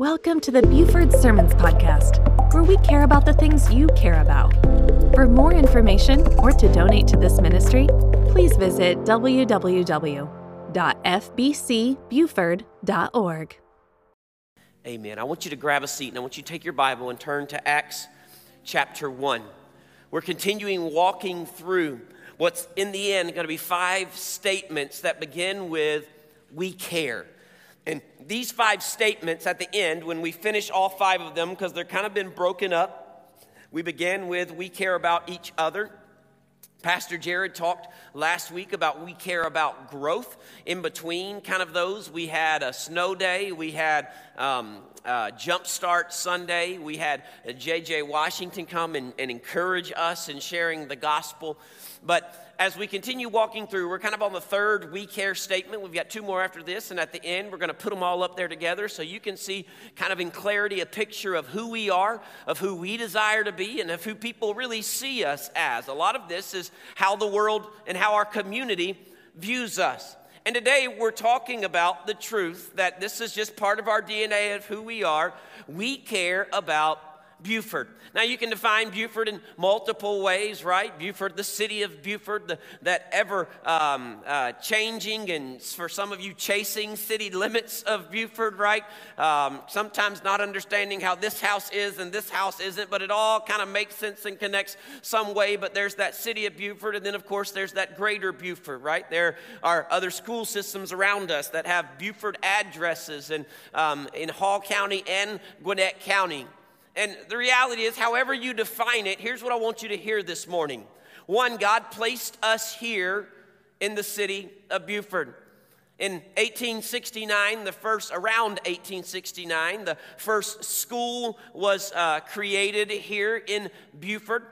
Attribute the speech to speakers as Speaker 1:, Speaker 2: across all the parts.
Speaker 1: Welcome to the Buford Sermons Podcast, where we care about the things you care about. For more information or to donate to this ministry, please visit www.fbcbuford.org.
Speaker 2: Amen. I want you to grab a seat and I want you to take your Bible and turn to Acts chapter 1. We're continuing walking through what's in the end going to be five statements that begin with, We care. And these five statements at the end, when we finish all five of them, because they're kind of been broken up, we begin with we care about each other. Pastor Jared talked last week about we care about growth. In between, kind of those, we had a snow day, we had um, uh, Jumpstart Sunday, we had J.J. Washington come and, and encourage us in sharing the gospel. But as we continue walking through, we're kind of on the third we care statement. We've got two more after this, and at the end, we're going to put them all up there together so you can see kind of in clarity a picture of who we are, of who we desire to be, and of who people really see us as. A lot of this is how the world and how our community views us. And today we're talking about the truth that this is just part of our DNA of who we are. We care about Buford. Now, you can define Buford in multiple ways, right? Buford, the city of Buford, the, that ever um, uh, changing and for some of you chasing city limits of Buford, right? Um, sometimes not understanding how this house is and this house isn't, but it all kind of makes sense and connects some way. But there's that city of Buford, and then, of course, there's that greater Buford, right? There are other school systems around us that have Buford addresses and, um, in Hall County and Gwinnett County. And the reality is, however you define it, here's what I want you to hear this morning. One, God placed us here in the city of Buford. In 1869, the first, around 1869, the first school was uh, created here in Buford.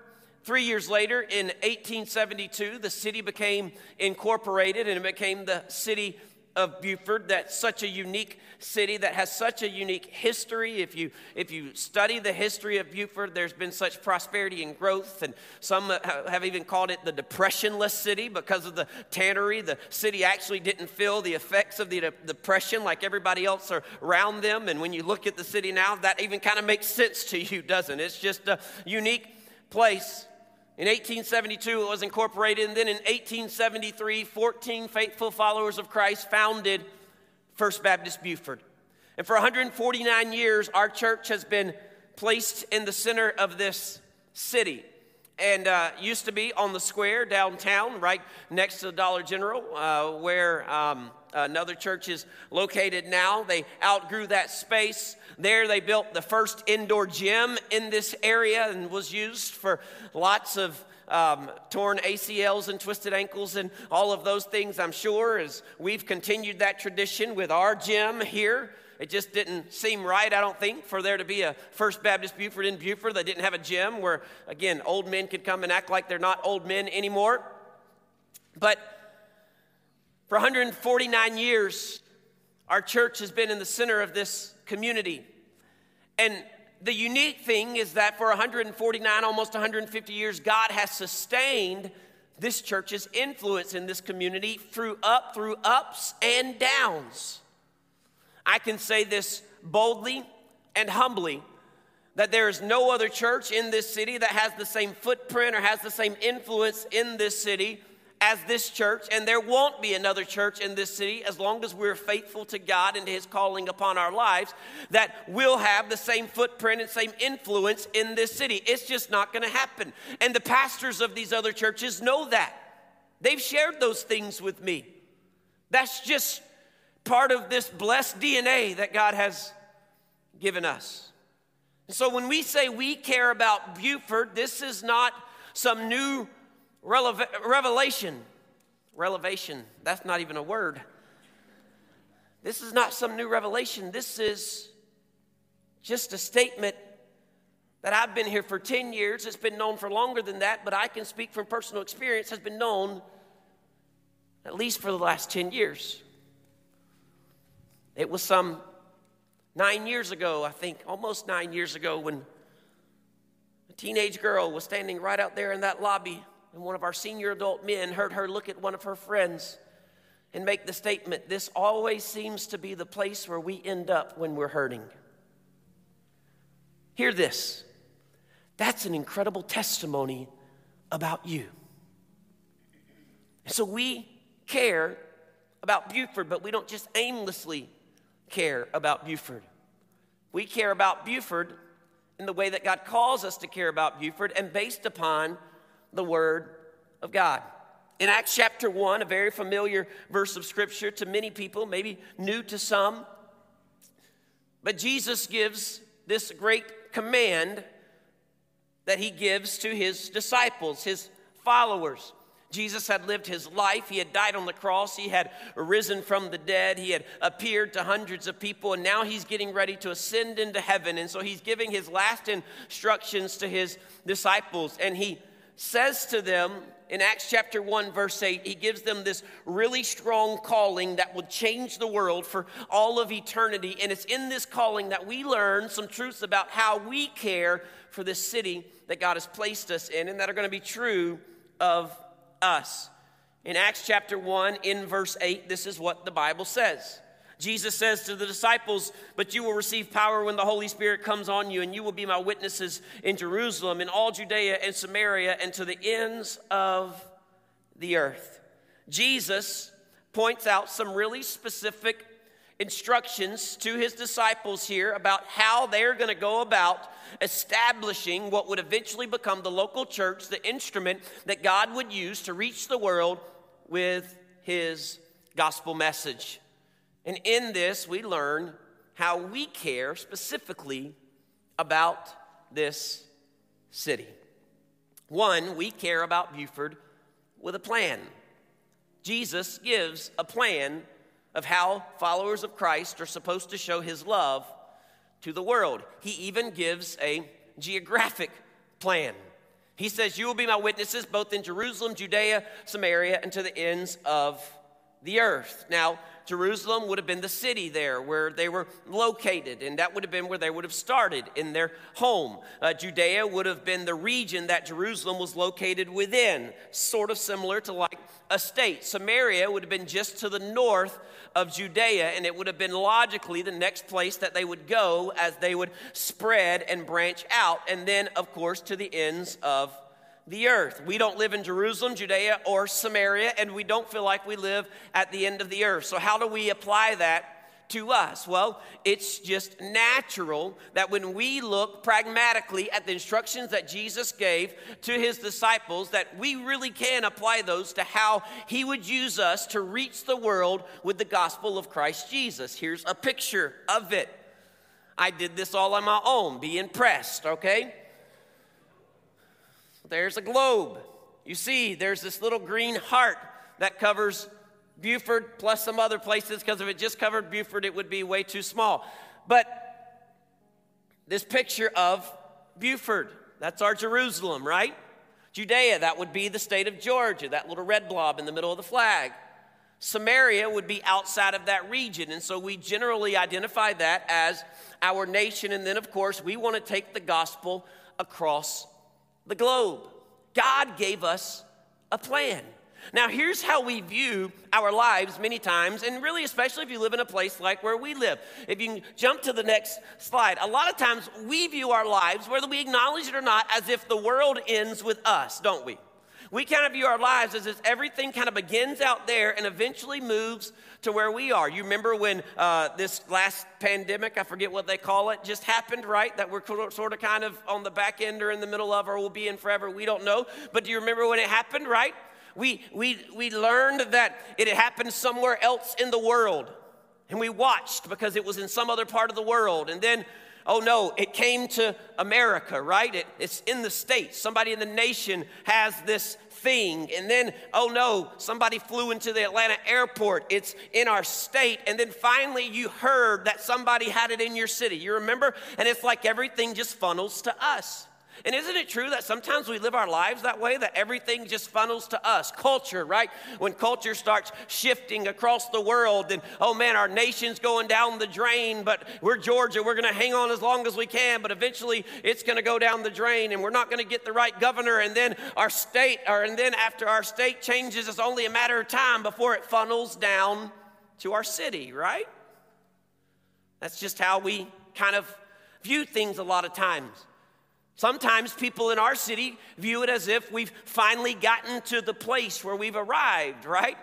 Speaker 2: Three years later, in 1872, the city became incorporated and it became the city of Buford. That's such a unique city that has such a unique history. If you, if you study the history of Buford, there's been such prosperity and growth, and some have even called it the depressionless city because of the tannery. The city actually didn't feel the effects of the depression like everybody else around them. And when you look at the city now, that even kind of makes sense to you, doesn't it? It's just a unique place. In 1872, it was incorporated, and then in 1873, 14 faithful followers of Christ founded First Baptist Buford. And for 149 years, our church has been placed in the center of this city. And uh, used to be on the square downtown, right next to the Dollar General, uh, where um, another church is located now. They outgrew that space. There, they built the first indoor gym in this area and was used for lots of um, torn ACLs and twisted ankles and all of those things, I'm sure, as we've continued that tradition with our gym here. It just didn't seem right, I don't think, for there to be a First Baptist Buford in Buford that didn't have a gym where, again, old men could come and act like they're not old men anymore. But for 149 years, our church has been in the center of this community. And the unique thing is that for 149, almost 150 years, God has sustained this church's influence in this community through up through ups and downs. I can say this boldly and humbly that there is no other church in this city that has the same footprint or has the same influence in this city as this church, and there won't be another church in this city as long as we're faithful to God and to His calling upon our lives that will have the same footprint and same influence in this city. It's just not going to happen. And the pastors of these other churches know that. They've shared those things with me. That's just part of this blessed DNA that God has given us. And so when we say we care about Buford, this is not some new revelation. Revelation, that's not even a word. This is not some new revelation. This is just a statement that I've been here for 10 years. It's been known for longer than that, but I can speak from personal experience, has been known at least for the last 10 years. It was some nine years ago, I think, almost nine years ago, when a teenage girl was standing right out there in that lobby and one of our senior adult men heard her look at one of her friends and make the statement this always seems to be the place where we end up when we're hurting. Hear this. That's an incredible testimony about you. So we care about Buford, but we don't just aimlessly care about Buford. We care about Buford in the way that God calls us to care about Buford and based upon the Word of God. In Acts chapter 1, a very familiar verse of Scripture to many people, maybe new to some, but Jesus gives this great command that he gives to his disciples, his followers. Jesus had lived his life. He had died on the cross. He had risen from the dead. He had appeared to hundreds of people, and now he's getting ready to ascend into heaven. And so he's giving his last instructions to his disciples. And he says to them in Acts chapter 1, verse 8, he gives them this really strong calling that will change the world for all of eternity. And it's in this calling that we learn some truths about how we care for this city that God has placed us in and that are going to be true of us. In Acts chapter 1, in verse 8, this is what the Bible says. Jesus says to the disciples, But you will receive power when the Holy Spirit comes on you, and you will be my witnesses in Jerusalem, in all Judea and Samaria, and to the ends of the earth. Jesus points out some really specific instructions to his disciples here about how they're going to go about establishing what would eventually become the local church, the instrument that God would use to reach the world with his gospel message. And in this, we learn how we care specifically about this city. One, we care about Buford with a plan. Jesus gives a plan of how followers of Christ are supposed to show his love to the world. He even gives a geographic plan. He says, You will be my witnesses both in Jerusalem, Judea, Samaria, and to the ends of the earth. Now, Jerusalem would have been the city there where they were located, and that would have been where they would have started in their home. Uh, Judea would have been the region that Jerusalem was located within, sort of similar to like a state. Samaria would have been just to the north of Judea, and it would have been logically the next place that they would go as they would spread and branch out, and then, of course, to the ends of the earth. We don't live in Jerusalem, Judea, or Samaria, and we don't feel like we live at the end of the earth. So, how do we apply that? To us? Well, it's just natural that when we look pragmatically at the instructions that Jesus gave to his disciples, that we really can apply those to how he would use us to reach the world with the gospel of Christ Jesus. Here's a picture of it. I did this all on my own. Be impressed, okay? There's a globe. You see, there's this little green heart that covers Buford plus some other places because if it just covered Buford, it would be way too small. But this picture of Buford, that's our Jerusalem, right? Judea, that would be the state of Georgia, that little red blob in the middle of the flag. Samaria would be outside of that region, and so we generally identify that as our nation. And then, of course, we want to take the gospel across the globe. God gave us a plan. Now, here's how we view our lives many times, and really, especially if you live in a place like where we live. If you jump to the next slide, a lot of times we view our lives, whether we acknowledge it or not, as if the world ends with us, don't we? We kind of view our lives as if everything kind of begins out there and eventually moves to where we are. You remember when uh, this last pandemic, I forget what they call it, just happened, right? That we're sort of kind of on the back end or in the middle of, or we'll be in forever. We don't know. But do you remember when it happened, right? We, we, we learned that it happened somewhere else in the world. And we watched because it was in some other part of the world. And then oh no, it came to America, right? It, it's in the States. Somebody in the nation has this thing. And then, oh no, somebody flew into the Atlanta airport. It's in our state. And then finally, you heard that somebody had it in your city. You remember? And it's like everything just funnels to us. And isn't it true that sometimes we live our lives that way, that everything just funnels to us? Culture, right? When culture starts shifting across the world, then, oh man, our nation's going down the drain, but we're Georgia, we're gonna hang on as long as we can, but eventually it's gonna go down the drain and we're not gonna get the right governor. And then our state, or and then after our state changes, it's only a matter of time before it funnels down to our city, right? That's just how we kind of view things a lot of times. Sometimes people in our city view it as if we've finally gotten to the place where we've arrived, right?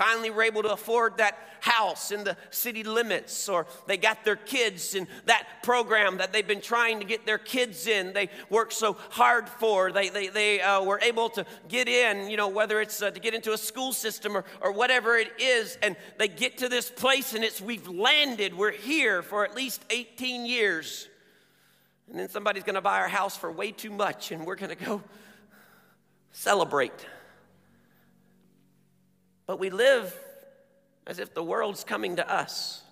Speaker 2: finally were able to afford that house in the city limits, or they got their kids in that program that they've been trying to get their kids in. They worked so hard for. They, they, they uh, were able to get in, you know, whether it's uh, to get into a school system or, or whatever it is, and they get to this place and it's we've landed, we're here for at least 18 years. And then somebody's gonna buy our house for way too much, and we're gonna go celebrate. But we live as if the world's coming to us.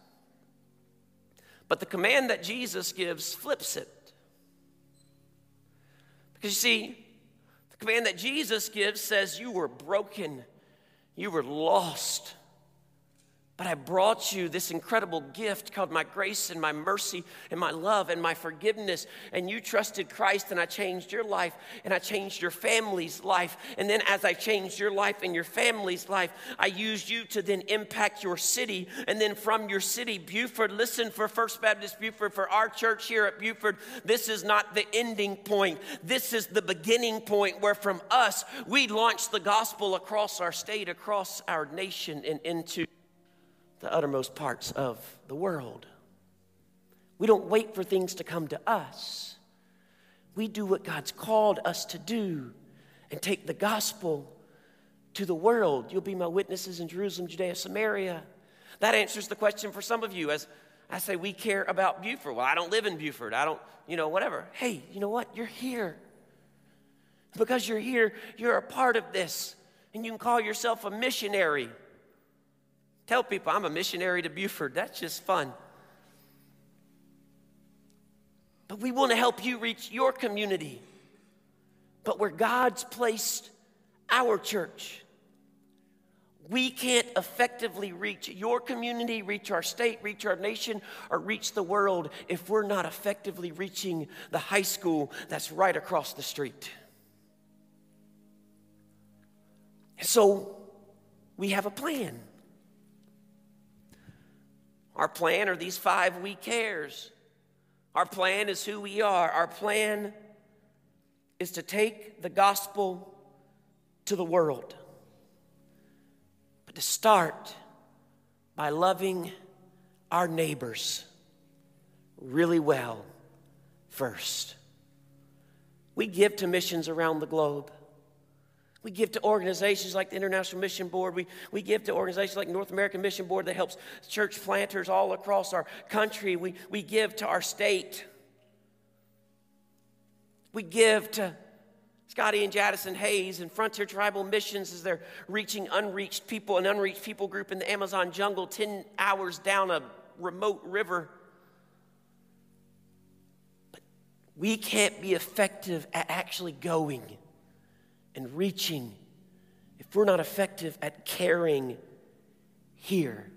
Speaker 2: But the command that Jesus gives flips it. Because you see, the command that Jesus gives says, You were broken, you were lost, but I brought you this incredible gift called my grace and my mercy and my love and my forgiveness. And you trusted Christ, and I changed your life, and I changed your family's life. And then, as I changed your life and your family's life, I used you to then impact your city. And then, from your city, Buford, listen for First Baptist Buford, for our church here at Buford, this is not the ending point. This is the beginning point where from us, we launch the gospel across our state, across our nation, and into the uttermost parts of the world. We don't wait for things to come to us. We do what God's called us to do and take the gospel to the world. You'll be my witnesses in Jerusalem, Judea, Samaria. That answers the question for some of you as I say, we care about Buford. Well, I don't live in Buford. I don't, you know, whatever. Hey, you know what? You're here. Because you're here, you're a part of this. And you can call yourself a missionary. Tell people I'm a missionary to Buford. That's just fun. But we want to help you reach your community. But where God's placed our church, we can't effectively reach your community, reach our state, reach our nation, or reach the world if we're not effectively reaching the high school that's right across the street. So we have a plan. Our plan are these five we cares. Our plan is who we are. Our plan is to take the gospel to the world. But to start by loving our neighbors really well first. We give to missions around the globe. We give to organizations like the International Mission Board. We, we give to organizations like North American Mission Board that helps church planters all across our country. We, we give to our state. We give to Scotty and Jadison Hayes and Frontier Tribal Missions as they're reaching unreached people, an unreached people group in the Amazon jungle 10 hours down a remote river. But we can't be effective at actually going and reaching if we're not effective at caring here.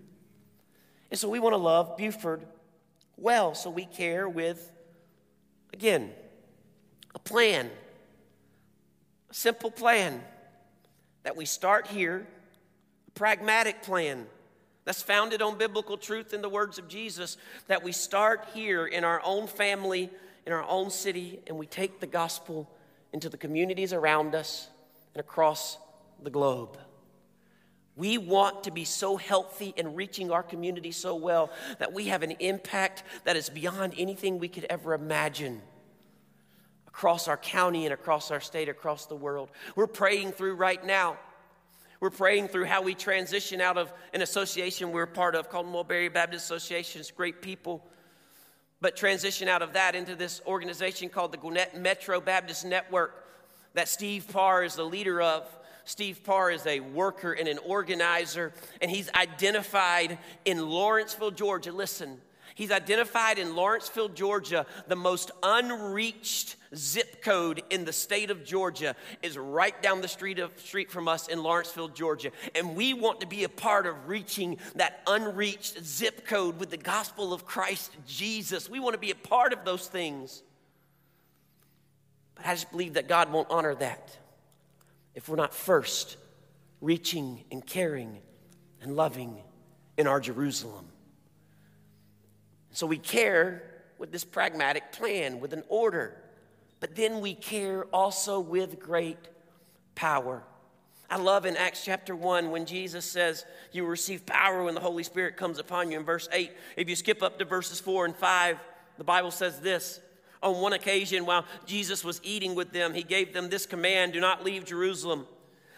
Speaker 2: And so we want to love Buford well, so we care with, again, a plan, a simple plan that we start here, a pragmatic plan that's founded on biblical truth in the words of Jesus, that we start here in our own family, in our own city, and we take the gospel into the communities around us and across the globe. We want to be so healthy and reaching our community so well that we have an impact that is beyond anything we could ever imagine across our county and across our state, across the world. We're praying through right now. We're praying through how we transition out of an association we're part of called Mulberry Baptist Association. It's great people. But transition out of that into this organization called the Gwinnett Metro Baptist Network that Steve Parr is the leader of. Steve Parr is a worker and an organizer, and he's identified in Lawrenceville, Georgia. Listen, he's identified in Lawrenceville, Georgia, the most unreached zip code in the state of Georgia is right down the street of street from us in Lawrenceville, Georgia. And we want to be a part of reaching that unreached zip code with the gospel of Christ Jesus. We want to be a part of those things. But I just believe that God won't honor that if we're not first reaching and caring and loving in our Jerusalem. So we care with this pragmatic plan, with an order. But then we care also with great power. I love in Acts chapter 1 when Jesus says, You receive power when the Holy Spirit comes upon you. In verse 8, if you skip up to verses 4 and 5, the Bible says this On one occasion, while Jesus was eating with them, he gave them this command Do not leave Jerusalem,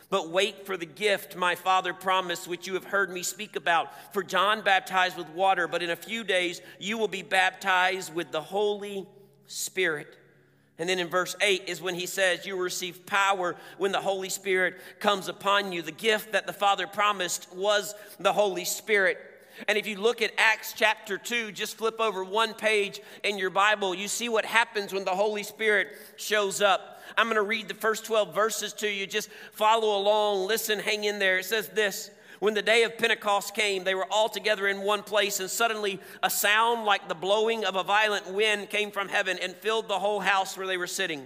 Speaker 2: but wait for the gift my Father promised, which you have heard me speak about. For John baptized with water, but in a few days you will be baptized with the Holy Spirit. And then in verse 8 is when he says, You will receive power when the Holy Spirit comes upon you. The gift that the Father promised was the Holy Spirit. And if you look at Acts chapter 2, just flip over one page in your Bible, you see what happens when the Holy Spirit shows up. I'm going to read the first 12 verses to you. Just follow along, listen, hang in there. It says this when the day of Pentecost came, they were all together in one place, and suddenly a sound like the blowing of a violent wind came from heaven and filled the whole house where they were sitting.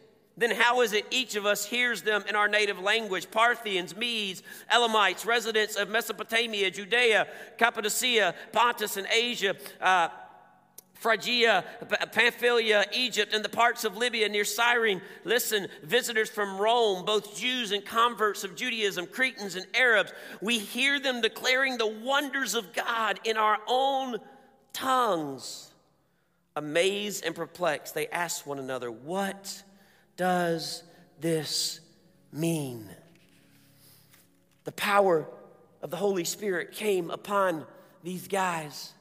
Speaker 2: Then how is it each of us hears them in our native language? Parthians, Medes, Elamites, residents of Mesopotamia, Judea, Cappadocia, Pontus, and Asia. Uh, Phrygia, Pamphylia, Egypt, and the parts of Libya near Cyrene. Listen, visitors from Rome, both Jews and converts of Judaism, Cretans and Arabs, we hear them declaring the wonders of God in our own tongues. Amazed and perplexed, they ask one another, What does this mean? The power of the Holy Spirit came upon these guys.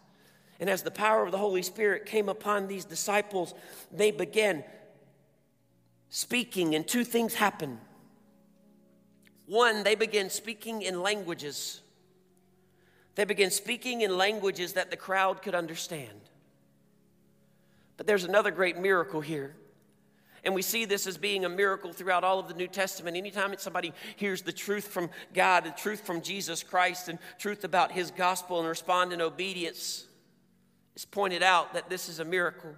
Speaker 2: And as the power of the Holy Spirit came upon these disciples, they began speaking, and two things happened. One, they began speaking in languages. They began speaking in languages that the crowd could understand. But there's another great miracle here. And we see this as being a miracle throughout all of the New Testament. Anytime somebody hears the truth from God, the truth from Jesus Christ, and truth about his gospel and respond in obedience, it's pointed out that this is a miracle.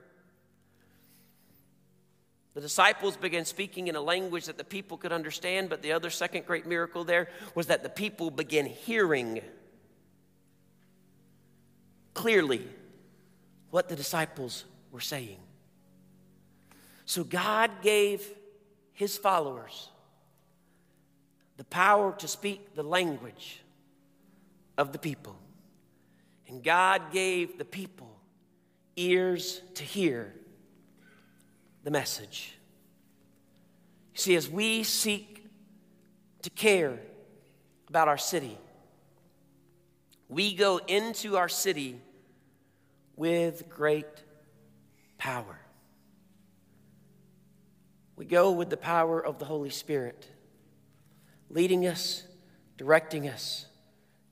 Speaker 2: The disciples began speaking in a language that the people could understand, but the other second great miracle there was that the people began hearing clearly what the disciples were saying. So God gave his followers the power to speak the language of the people. And God gave the people ears to hear the message. You see, as we seek to care about our city, we go into our city with great power. We go with the power of the Holy Spirit, leading us, directing us,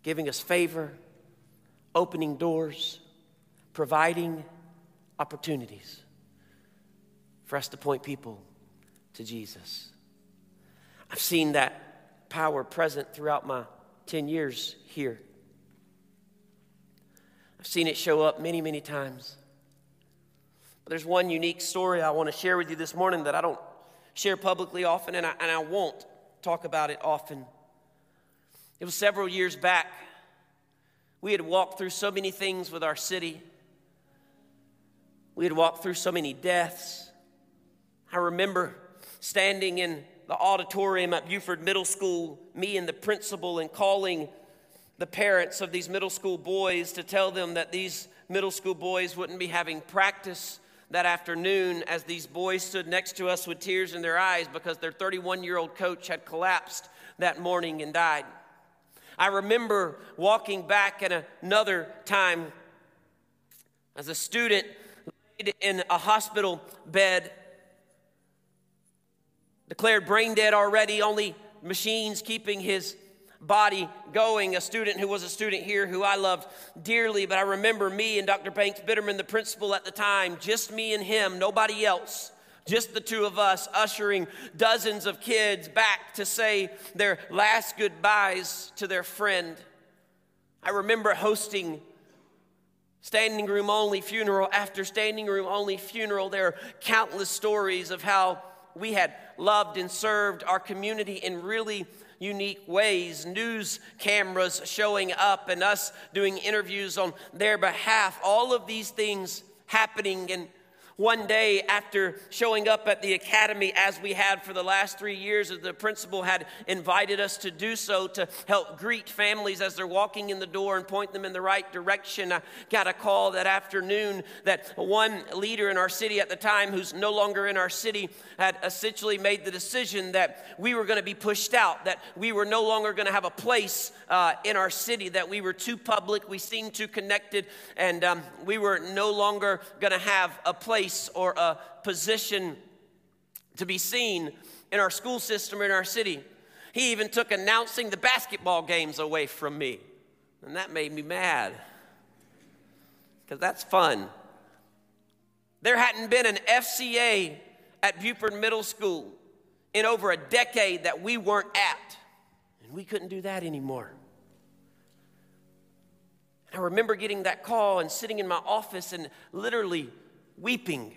Speaker 2: giving us favor opening doors, providing opportunities for us to point people to Jesus. I've seen that power present throughout my 10 years here. I've seen it show up many, many times. But there's one unique story I want to share with you this morning that I don't share publicly often, and I, and I won't talk about it often. It was several years back. We had walked through so many things with our city. We had walked through so many deaths. I remember standing in the auditorium at Buford Middle School, me and the principal, and calling the parents of these middle school boys to tell them that these middle school boys wouldn't be having practice that afternoon as these boys stood next to us with tears in their eyes because their 31 year old coach had collapsed that morning and died. I remember walking back at another time as a student laid in a hospital bed, declared brain dead already, only machines keeping his body going, a student who was a student here who I loved dearly. But I remember me and Dr. Banks Bitterman, the principal at the time, just me and him, nobody else. Just the two of us ushering dozens of kids back to say their last goodbyes to their friend. I remember hosting standing room only funeral after standing room only funeral. There are countless stories of how we had loved and served our community in really unique ways. News cameras showing up and us doing interviews on their behalf. All of these things happening and one day after showing up at the academy as we had for the last three years, the principal had invited us to do so to help greet families as they're walking in the door and point them in the right direction. I got a call that afternoon that one leader in our city at the time, who's no longer in our city, had essentially made the decision that we were going to be pushed out, that we were no longer going to have a place uh, in our city, that we were too public, we seemed too connected, and um, we were no longer going to have a place place or a position to be seen in our school system or in our city. He even took announcing the basketball games away from me. And that made me mad because that's fun. There hadn't been an FCA at Buford Middle School in over a decade that we weren't at. And we couldn't do that anymore. I remember getting that call and sitting in my office and literally weeping,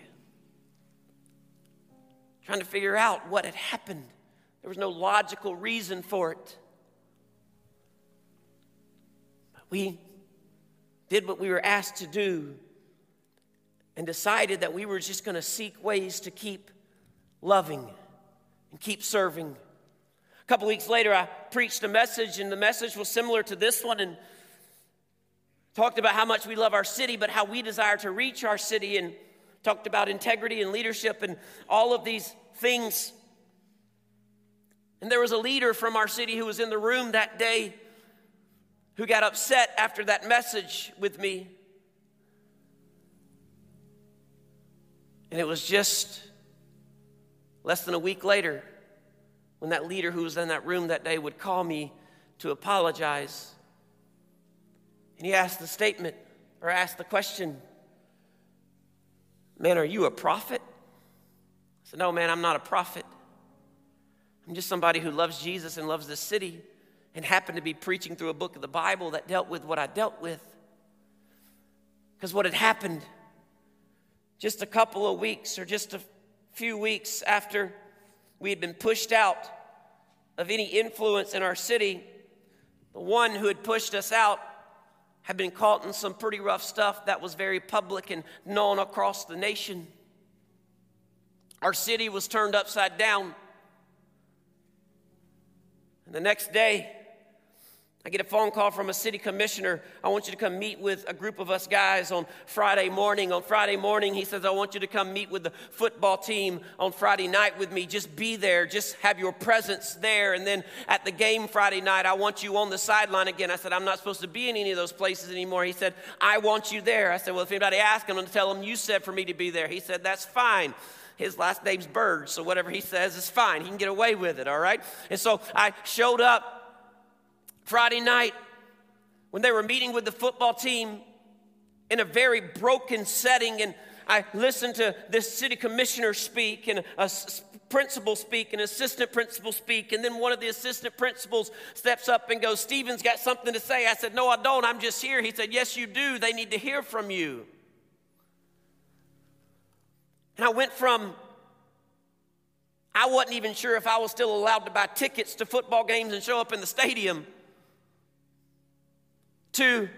Speaker 2: trying to figure out what had happened. There was no logical reason for it. But we did what we were asked to do and decided that we were just going to seek ways to keep loving and keep serving. A couple weeks later, I preached a message, and the message was similar to this one and talked about how much we love our city, but how we desire to reach our city. And talked about integrity and leadership and all of these things. And there was a leader from our city who was in the room that day who got upset after that message with me. And it was just less than a week later when that leader who was in that room that day would call me to apologize. And he asked the statement or asked the question Man, are you a prophet? I said, No, man, I'm not a prophet. I'm just somebody who loves Jesus and loves this city and happened to be preaching through a book of the Bible that dealt with what I dealt with. Because what had happened just a couple of weeks or just a few weeks after we had been pushed out of any influence in our city, the one who had pushed us out had been caught in some pretty rough stuff that was very public and known across the nation. Our city was turned upside down. And the next day, I get a phone call from a city commissioner. I want you to come meet with a group of us guys on Friday morning. On Friday morning, he says, I want you to come meet with the football team on Friday night with me. Just be there, just have your presence there. And then at the game Friday night, I want you on the sideline again. I said, I'm not supposed to be in any of those places anymore. He said, I want you there. I said, Well, if anybody asks, I'm going to tell them you said for me to be there. He said, That's fine his last name's Bird, so whatever he says is fine. He can get away with it, all right? And so I showed up Friday night, when they were meeting with the football team in a very broken setting, and I listened to this city commissioner speak and a principal speak, an assistant principal speak, and then one of the assistant principals steps up and goes, Steven's got something to say. I said, No, I don't. I'm just here. He said, Yes, you do. They need to hear from you. And I went from I wasn't even sure if I was still allowed to buy tickets to football games and show up in the stadium to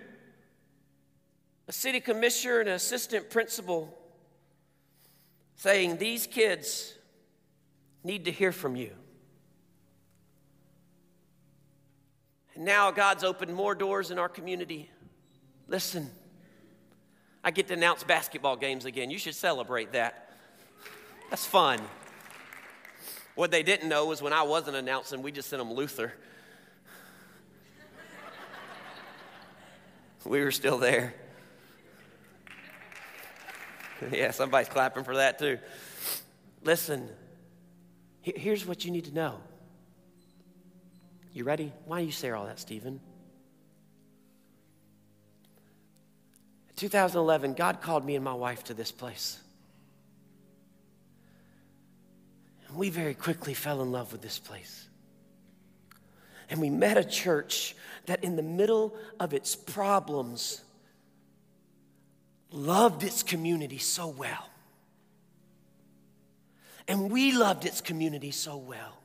Speaker 2: a city commissioner and an assistant principal saying, These kids need to hear from you. And now God's opened more doors in our community. Listen, I get to announce basketball games again. You should celebrate that. That's fun. What they didn't know was when I wasn't announcing, we just sent them Luther. We were still there. yeah, somebody's clapping for that too. Listen, here's what you need to know You ready? Why do you say all that, Stephen? 2011, God called me and my wife to this place. And we very quickly fell in love with this place. And we met a church that, in the middle of its problems, loved its community so well. And we loved its community so well,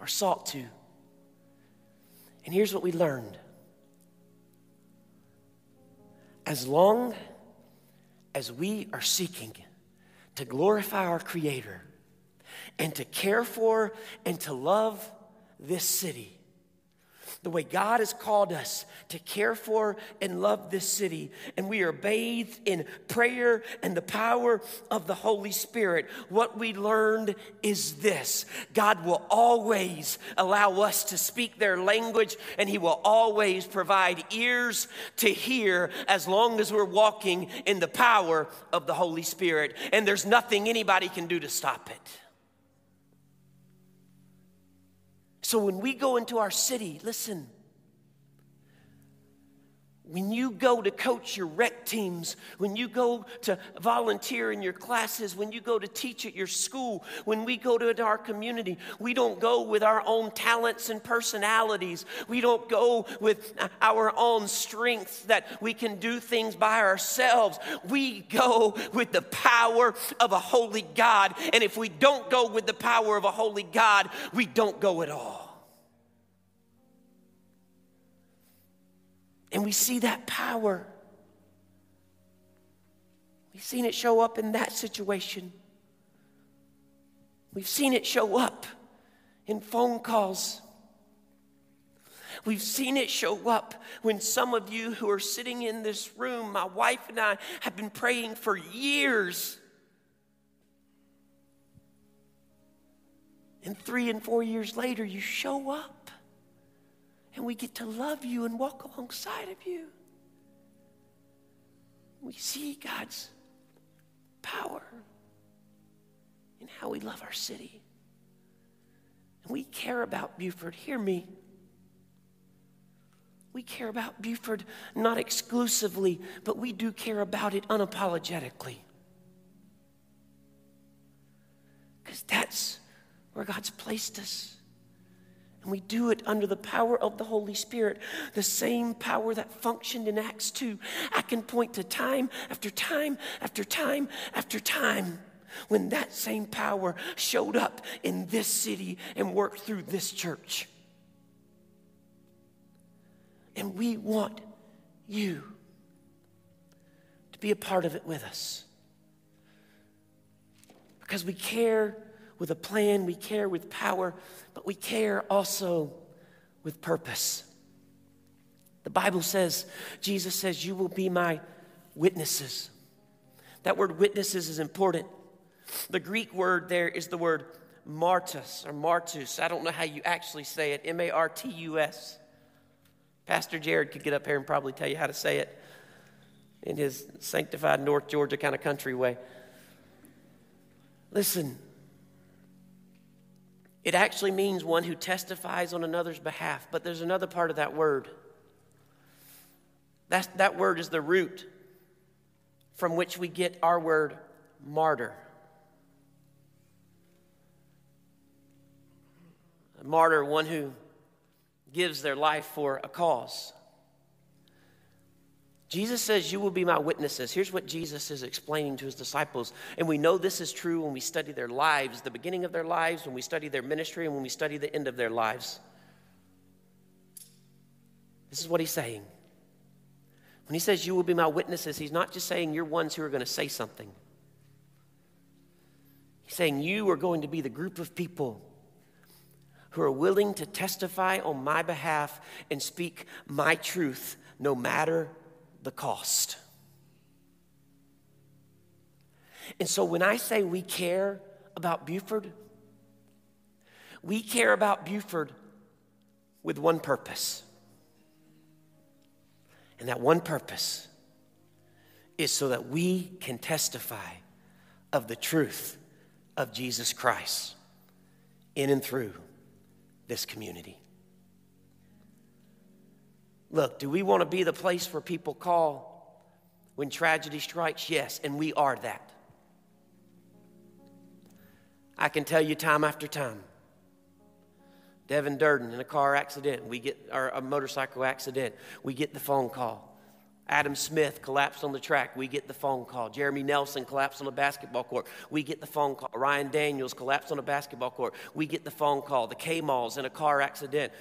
Speaker 2: or sought to. And here's what we learned as long as we are seeking to glorify our Creator and to care for and to love this city, the way God has called us to care for and love this city. And we are bathed in prayer and the power of the Holy Spirit. What we learned is this God will always allow us to speak their language, and He will always provide ears to hear as long as we're walking in the power of the Holy Spirit. And there's nothing anybody can do to stop it. So when we go into our city, listen, when you go to coach your rec teams, when you go to volunteer in your classes, when you go to teach at your school, when we go to our community, we don't go with our own talents and personalities. We don't go with our own strengths that we can do things by ourselves. We go with the power of a holy God. And if we don't go with the power of a holy God, we don't go at all. And we see that power. We've seen it show up in that situation. We've seen it show up in phone calls. We've seen it show up when some of you who are sitting in this room, my wife and I, have been praying for years. And three and four years later, you show up and we get to love you and walk alongside of you. We see God's power in how we love our city. And we care about Buford. Hear me. We care about Buford not exclusively, but we do care about it unapologetically. Because that's where God's placed us. And we do it under the power of the Holy Spirit, the same power that functioned in Acts 2. I can point to time after time after time after time when that same power showed up in this city and worked through this church. And we want you to be a part of it with us. Because we care with a plan, we care with power, but we care also with purpose. The Bible says, Jesus says, You will be my witnesses. That word witnesses is important. The Greek word there is the word martus or martus. I don't know how you actually say it M A R T U S. Pastor Jared could get up here and probably tell you how to say it in his sanctified North Georgia kind of country way. Listen, it actually means one who testifies on another's behalf, but there's another part of that word. That's, that word is the root from which we get our word martyr. A martyr, one who gives their life for a cause. Jesus says, You will be my witnesses. Here's what Jesus is explaining to his disciples. And we know this is true when we study their lives, the beginning of their lives, when we study their ministry, and when we study the end of their lives. This is what he's saying. When he says, You will be my witnesses, he's not just saying you're ones who are going to say something. He's saying you are going to be the group of people who are willing to testify on my behalf and speak my truth no matter the cost. And so when I say we care about Buford, we care about Buford with one purpose. And that one purpose is so that we can testify of the truth of Jesus Christ in and through this community. Look, do we want to be the place where people call when tragedy strikes? Yes, and we are that. I can tell you time after time. Devin Durden in a car accident, we get or a motorcycle accident, we get the phone call. Adam Smith collapsed on the track, we get the phone call. Jeremy Nelson collapsed on a basketball court, we get the phone call. Ryan Daniels collapsed on a basketball court, we get the phone call. The K Malls in a car accident,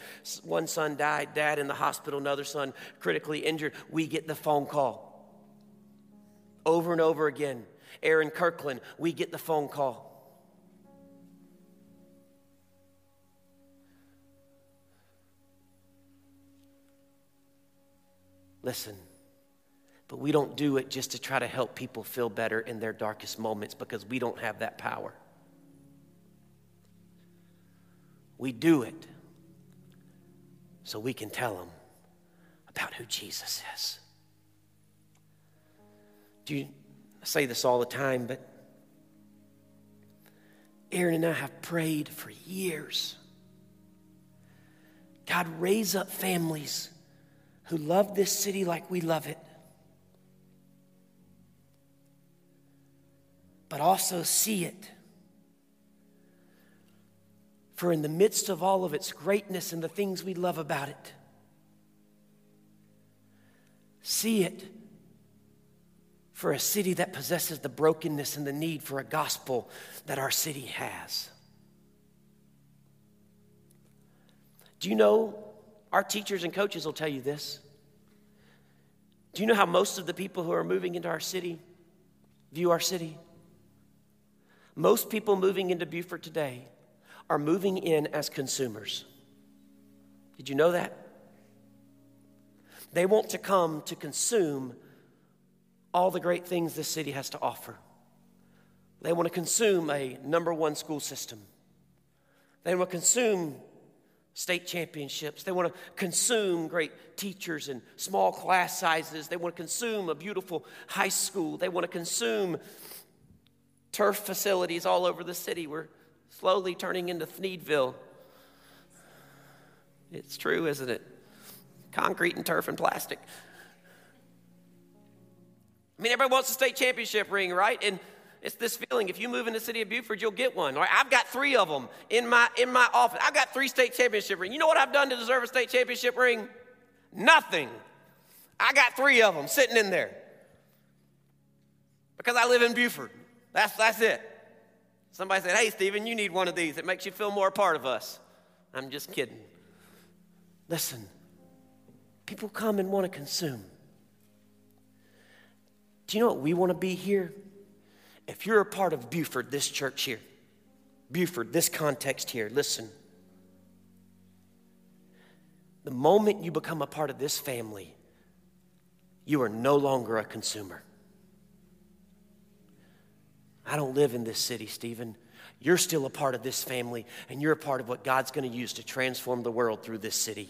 Speaker 2: one son died, dad in the hospital, another son critically injured, we get the phone call. Over and over again. Aaron Kirkland, we get the phone call. Listen. But we don't do it just to try to help people feel better in their darkest moments because we don't have that power. We do it so we can tell them about who Jesus is. Do you I say this all the time, but Erin and I have prayed for years. God, raise up families who love this city like we love it. But also see it. For in the midst of all of its greatness and the things we love about it, see it for a city that possesses the brokenness and the need for a gospel that our city has. Do you know our teachers and coaches will tell you this? Do you know how most of the people who are moving into our city view our city? Most people moving into Buford today are moving in as consumers. Did you know that? They want to come to consume all the great things this city has to offer. They want to consume a number one school system. They want to consume state championships. They want to consume great teachers and small class sizes. They want to consume a beautiful high school. They want to consume turf facilities all over the city. We're slowly turning into Thneedville. It's true, isn't it? Concrete and turf and plastic. I mean, everybody wants a state championship ring, right? And it's this feeling. If you move in the city of Buford, you'll get one. I've got three of them in my in my office. I've got three state championship rings. You know what I've done to deserve a state championship ring? Nothing. I got three of them sitting in there because I live in Buford. That's, that's it. Somebody said, Hey, Stephen, you need one of these. It makes you feel more a part of us. I'm just kidding. Listen, people come and want to consume. Do you know what we want to be here? If you're a part of Buford, this church here, Buford, this context here, listen. The moment you become a part of this family, you are no longer a consumer. I don't live in this city, Stephen. You're still a part of this family, and you're a part of what God's going to use to transform the world through this city.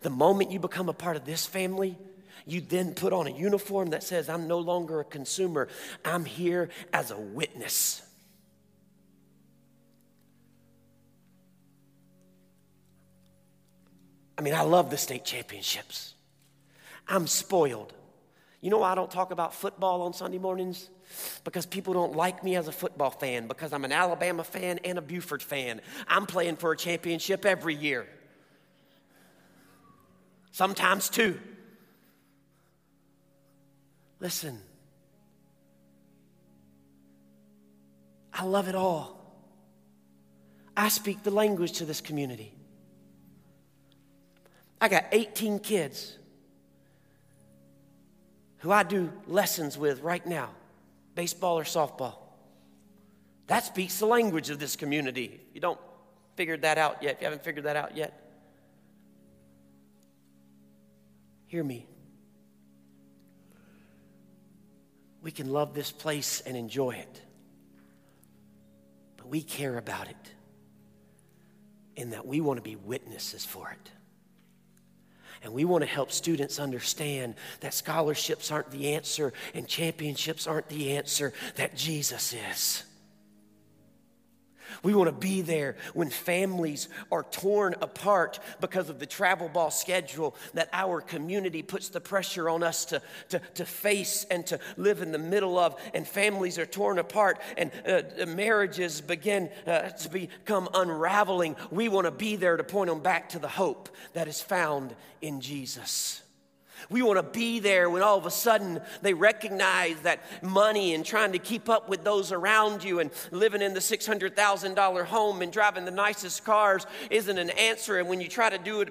Speaker 2: The moment you become a part of this family, you then put on a uniform that says, I'm no longer a consumer, I'm here as a witness. I mean, I love the state championships. I'm spoiled. You know why I don't talk about football on Sunday mornings? Because people don't like me as a football fan, because I'm an Alabama fan and a Buford fan. I'm playing for a championship every year, sometimes two. Listen, I love it all. I speak the language to this community. I got 18 kids who I do lessons with right now baseball or softball. That speaks the language of this community. You don't figure that out yet, if you haven't figured that out yet, hear me. We can love this place and enjoy it, but we care about it in that we want to be witnesses for it. And we want to help students understand that scholarships aren't the answer and championships aren't the answer, that Jesus is. We want to be there when families are torn apart because of the travel ball schedule that our community puts the pressure on us to, to, to face and to live in the middle of. And families are torn apart and uh, marriages begin uh, to become unraveling. We want to be there to point them back to the hope that is found in Jesus. We want to be there when all of a sudden they recognize that money and trying to keep up with those around you and living in the $600,000 home and driving the nicest cars isn't an answer. And when you try to do it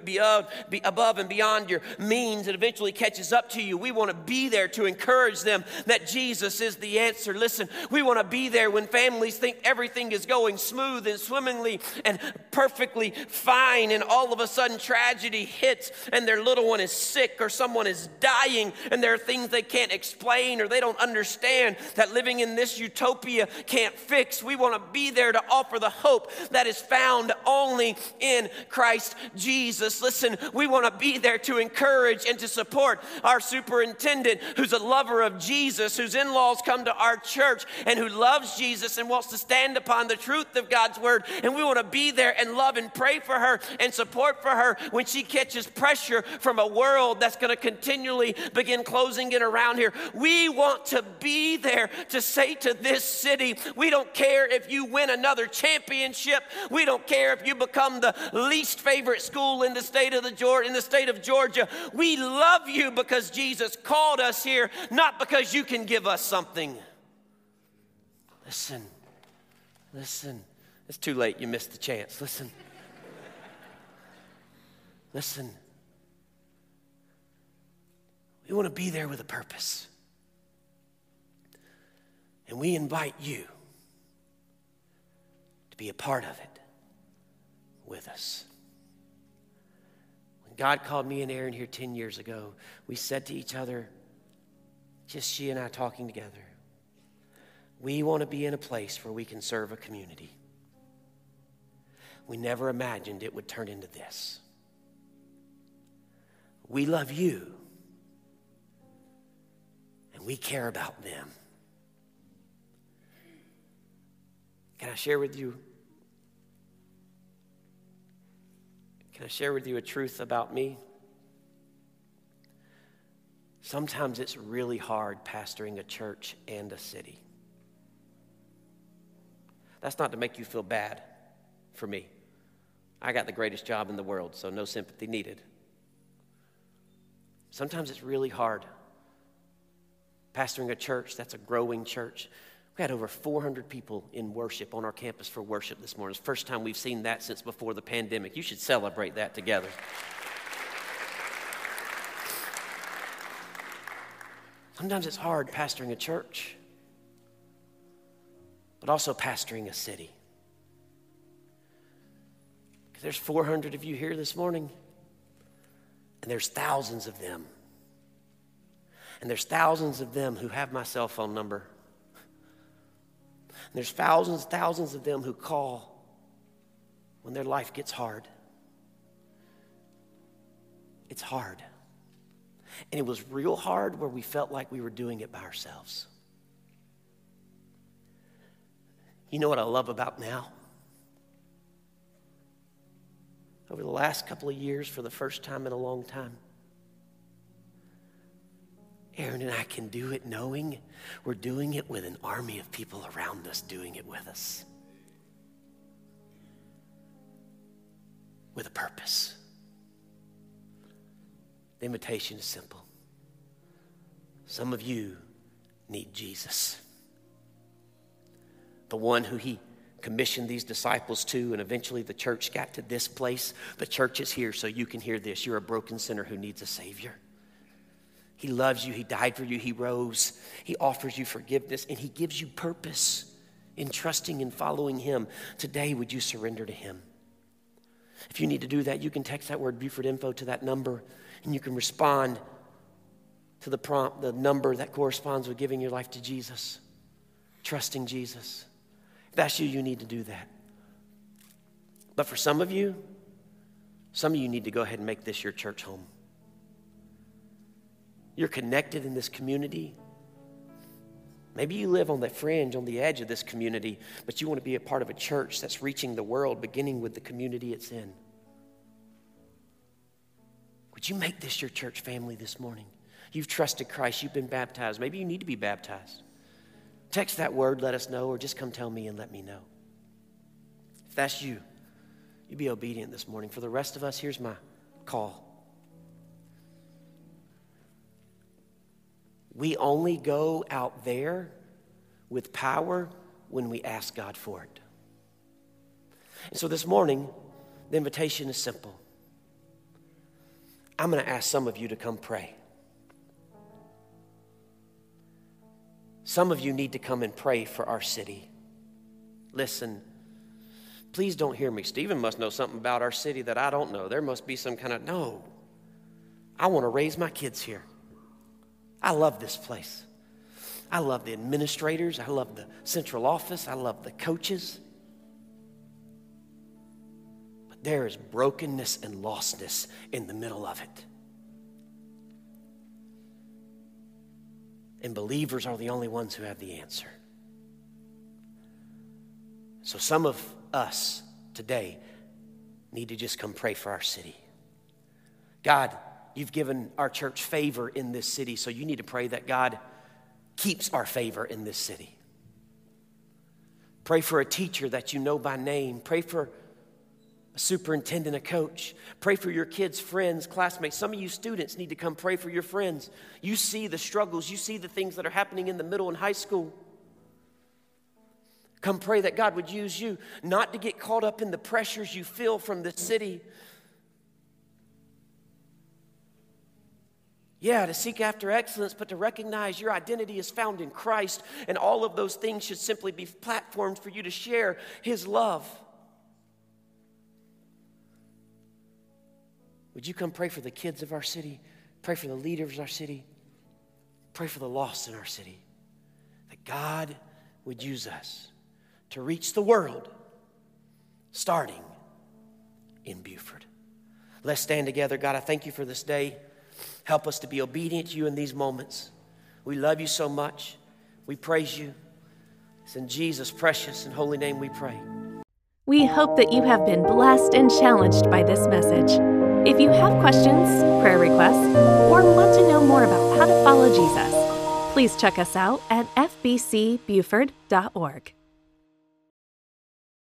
Speaker 2: above and beyond your means, it eventually catches up to you. We want to be there to encourage them that Jesus is the answer. Listen, we want to be there when families think everything is going smooth and swimmingly and perfectly fine, and all of a sudden tragedy hits and their little one is sick or someone someone is dying and there are things they can't explain or they don't understand that living in this utopia can't fix. We want to be there to offer the hope that is found only in Christ Jesus. Listen, we want to be there to encourage and to support our superintendent who's a lover of Jesus, whose in laws come to our church and who loves Jesus and wants to stand upon the truth of God's word. And we want to be there and love and pray for her and support for her when she catches pressure from a world that's going to continually begin closing it around here. We want to be there to say to this city, we don't care if you win another championship. We don't care if you become the least favorite school in the state of the in the state of Georgia. We love you because Jesus called us here, not because you can give us something. Listen, listen. It's too late. You missed the chance. Listen. Listen. We want to be there with a purpose. And we invite you to be a part of it with us. When God called me and Erin here 10 years ago, we said to each other, just she and I talking together, we want to be in a place where we can serve a community. We never imagined it would turn into this. We love you we care about them. Can I share with you? Can I share with you a truth about me? Sometimes it's really hard pastoring a church and a city. That's not to make you feel bad for me. I got the greatest job in the world, so no sympathy needed. Sometimes it's really hard pastoring a church that's a growing church. We had over 400 people in worship on our campus for worship this morning. It's the first time we've seen that since before the pandemic. You should celebrate that together. Sometimes it's hard pastoring a church, but also pastoring a city. There's 400 of you here this morning, and there's thousands of them and there's thousands of them who have my cell phone number. And there's thousands, thousands of them who call when their life gets hard. It's hard. And it was real hard where we felt like we were doing it by ourselves. You know what I love about now? Over the last couple of years, for the first time in a long time, Erin and I can do it knowing we're doing it with an army of people around us doing it with us. With a purpose. The invitation is simple. Some of you need Jesus. The one who he commissioned these disciples to, and eventually the church got to this place. The church is here so you can hear this. You're a broken sinner who needs a Savior. He loves you. He died for you. He rose. He offers you forgiveness and He gives you purpose in trusting and following Him. Today, would you surrender to Him? If you need to do that, you can text that word Buford info to that number and you can respond to the prompt, the number that corresponds with giving your life to Jesus, trusting Jesus. If that's you, you need to do that. But for some of you, some of you need to go ahead and make this your church home. You're connected in this community. Maybe you live on the fringe, on the edge of this community, but you want to be a part of a church that's reaching the world, beginning with the community it's in. Would you make this your church family this morning? You've trusted Christ, you've been baptized. Maybe you need to be baptized. Text that word, let us know, or just come tell me and let me know. If that's you, you be obedient this morning. For the rest of us, here's my call. We only go out there with power when we ask God for it. And so this morning, the invitation is simple. I'm going to ask some of you to come pray. Some of you need to come and pray for our city. Listen, please don't hear me. Stephen must know something about our city that I don't know. There must be some kind of, no. I want to raise my kids here. I love this place. I love the administrators. I love the central office. I love the coaches. But there is brokenness and lostness in the middle of it. and believers are the only ones who have the answer. So, some of us today need to just come pray for our city. God, you've given our church favor in this city, so you need to pray that God keeps our favor in this city. Pray for a teacher that you know by name. Pray for a superintendent, a coach. Pray for your kids' friends, classmates. Some of you students need to come pray for your friends. You see the struggles, you see the things that are happening in the middle and high school. Come pray that God would use you not to get caught up in the pressures you feel from the city. Yeah, to seek after excellence, but to recognize your identity is found in Christ, and all of those things should simply be platforms for you to share His love. Would you come pray for the kids of our city? Pray for the leaders of our city? Pray for the lost in our city. That God would use us to reach the world, starting in Buford. Let's stand together. God, I thank you for this day. Help us to be obedient to you in these moments. We love you so much. We praise you. It's in Jesus' precious and holy name we pray.
Speaker 1: We hope that you have been blessed and challenged by this message. If you have questions, prayer requests, or want to know more about how to follow Jesus, please check us out at fbcbuford.org.